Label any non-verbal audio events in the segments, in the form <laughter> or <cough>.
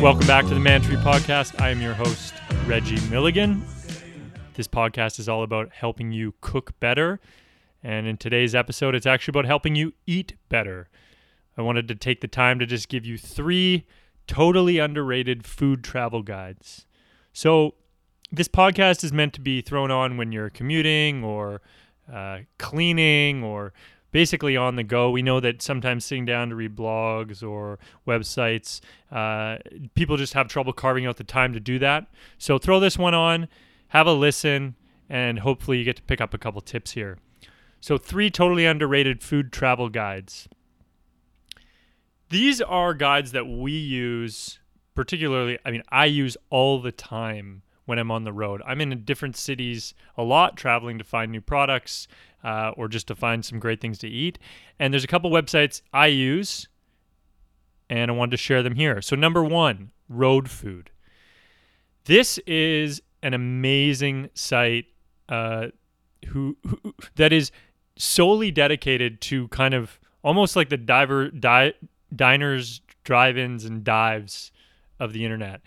Welcome back to the Mantry Podcast. I am your host, Reggie Milligan. This podcast is all about helping you cook better. And in today's episode, it's actually about helping you eat better. I wanted to take the time to just give you three totally underrated food travel guides. So, this podcast is meant to be thrown on when you're commuting or uh, cleaning or basically on the go. We know that sometimes sitting down to read blogs or websites, uh, people just have trouble carving out the time to do that. So throw this one on, have a listen, and hopefully you get to pick up a couple tips here. So, three totally underrated food travel guides. These are guides that we use, particularly, I mean, I use all the time when I'm on the road. I'm in different cities a lot, traveling to find new products, uh, or just to find some great things to eat. And there's a couple websites I use, and I wanted to share them here. So, number one, Road Food. This is an amazing site uh, who, who that is solely dedicated to kind of almost like the diver di- diners, drive-ins, and dives of the internet.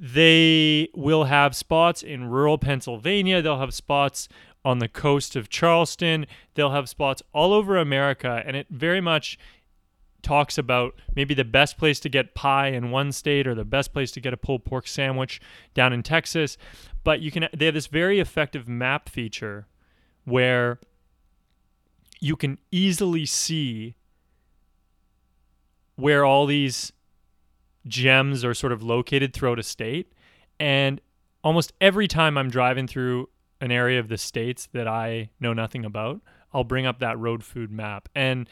They will have spots in rural Pennsylvania. They'll have spots on the coast of Charleston. They'll have spots all over America, and it very much talks about maybe the best place to get pie in one state or the best place to get a pulled pork sandwich down in Texas. But you can they have this very effective map feature where you can easily see where all these gems are sort of located throughout a state and almost every time I'm driving through an area of the states that I know nothing about, I'll bring up that road food map. And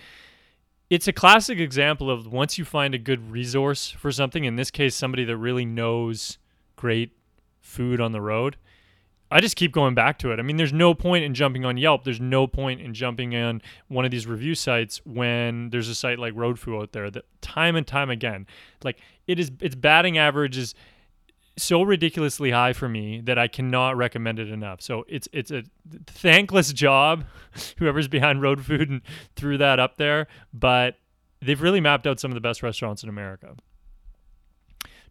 it's a classic example of once you find a good resource for something, in this case, somebody that really knows great food on the road, I just keep going back to it. I mean, there's no point in jumping on Yelp. There's no point in jumping on one of these review sites when there's a site like Road Food out there that time and time again, like it is, its batting average is so ridiculously high for me that I cannot recommend it enough. So it's it's a thankless job, <laughs> whoever's behind Road Food and threw that up there, but they've really mapped out some of the best restaurants in America.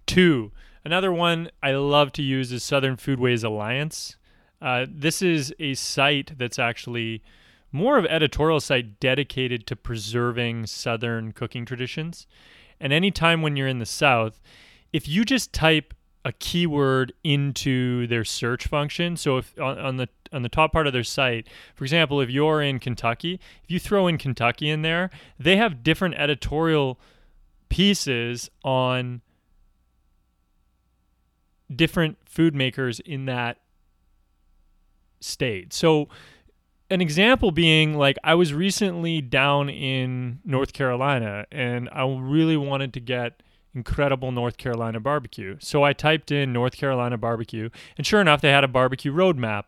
Two, another one I love to use is Southern Foodways Alliance. Uh, this is a site that's actually more of editorial site dedicated to preserving Southern cooking traditions. And anytime when you're in the South, if you just type a keyword into their search function. So if on, on, the on the top part of their site, for example, if you're in Kentucky, if you throw in Kentucky in there, they have different editorial pieces on different food makers in that state. So an example being like I was recently down in North Carolina and I really wanted to get incredible North Carolina barbecue. So I typed in North Carolina barbecue, and sure enough, they had a barbecue roadmap.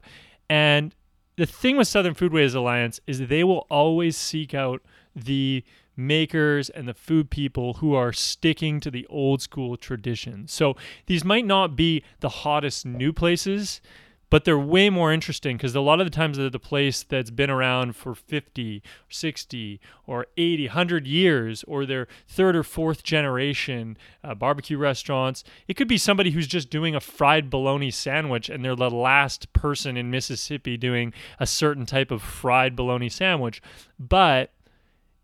And the thing with Southern Foodways Alliance is they will always seek out the makers and the food people who are sticking to the old school traditions. So these might not be the hottest new places, but they're way more interesting because a lot of the times they're the place that's been around for 50 60 or 80 100 years or their third or fourth generation uh, barbecue restaurants it could be somebody who's just doing a fried bologna sandwich and they're the last person in mississippi doing a certain type of fried bologna sandwich but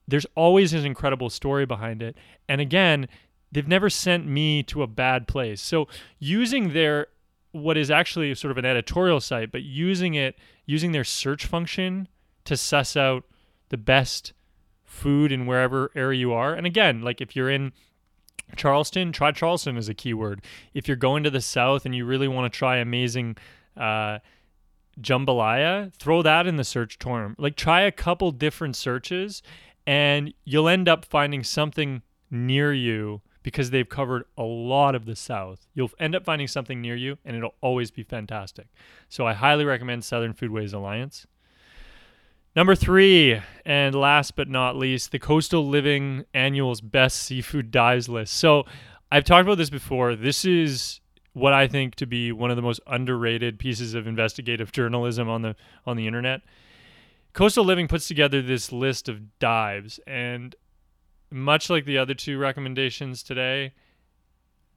there's always an incredible story behind it and again they've never sent me to a bad place so using their what is actually sort of an editorial site, but using it, using their search function to suss out the best food in wherever area you are. And again, like if you're in Charleston, try Charleston as a keyword. If you're going to the south and you really want to try amazing uh, jambalaya, throw that in the search term. Like try a couple different searches, and you'll end up finding something near you because they've covered a lot of the South. You'll end up finding something near you, and it'll always be fantastic. So I highly recommend Southern Foodways Alliance. Number three, and last but not least, the Coastal Living Annual's Best Seafood Dives list. So I've talked about this before. This is what I think to be one of the most underrated pieces of investigative journalism on the on the internet. Coastal Living puts together this list of dives, and much like the other two recommendations today,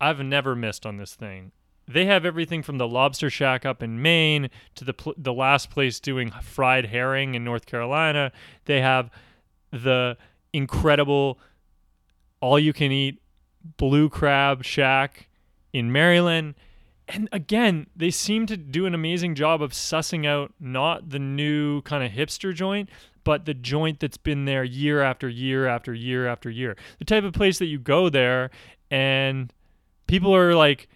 I've never missed on this thing. They have everything from the Lobster Shack up in Maine to the pl- the last place doing fried herring in North Carolina. They have the incredible all you can eat blue crab shack in Maryland. And again, they seem to do an amazing job of sussing out not the new kind of hipster joint, but the joint that's been there year after year after year after year. The type of place that you go there and people are like,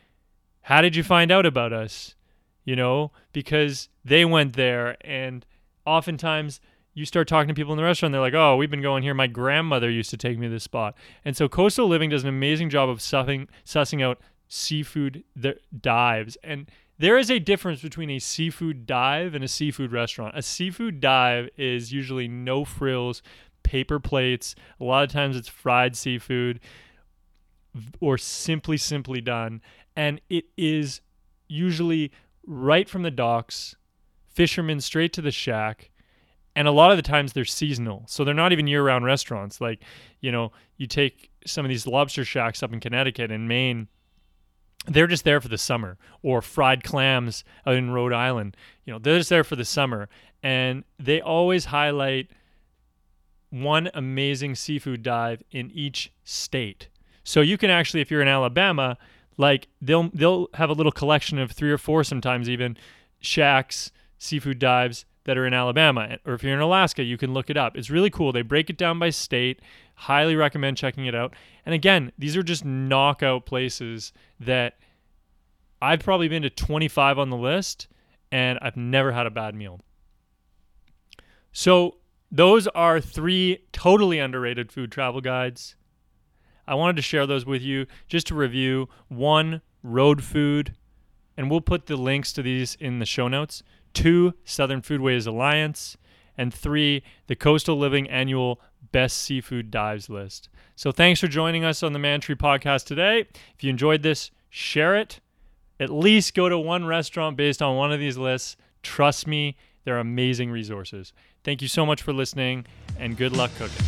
How did you find out about us? You know, because they went there and oftentimes you start talking to people in the restaurant, they're like, "Oh, we've been going here. My grandmother used to take me to this spot." And so Coastal Living does an amazing job of sussing, sussing out seafood dives. And there is a difference between a seafood dive and a seafood restaurant. A seafood dive is usually no frills, paper plates. A lot of times it's fried seafood or simply simply done, and it is usually right from the docks, fishermen straight to the shack and a lot of the times they're seasonal so they're not even year-round restaurants like you know you take some of these lobster shacks up in connecticut and maine they're just there for the summer or fried clams in rhode island you know they're just there for the summer and they always highlight one amazing seafood dive in each state so you can actually if you're in alabama like they'll they'll have a little collection of three or four sometimes even shacks seafood dives that are in Alabama. Or if you're in Alaska, you can look it up. It's really cool. They break it down by state. Highly recommend checking it out. And again, these are just knockout places that I've probably been to 25 on the list and I've never had a bad meal. So, those are three totally underrated food travel guides. I wanted to share those with you just to review one, road food, and we'll put the links to these in the show notes two, Southern Foodways Alliance, and three, the Coastal Living Annual Best Seafood Dives list. So thanks for joining us on the Mantry podcast today. If you enjoyed this, share it. At least go to one restaurant based on one of these lists. Trust me, they're amazing resources. Thank you so much for listening, and good luck cooking.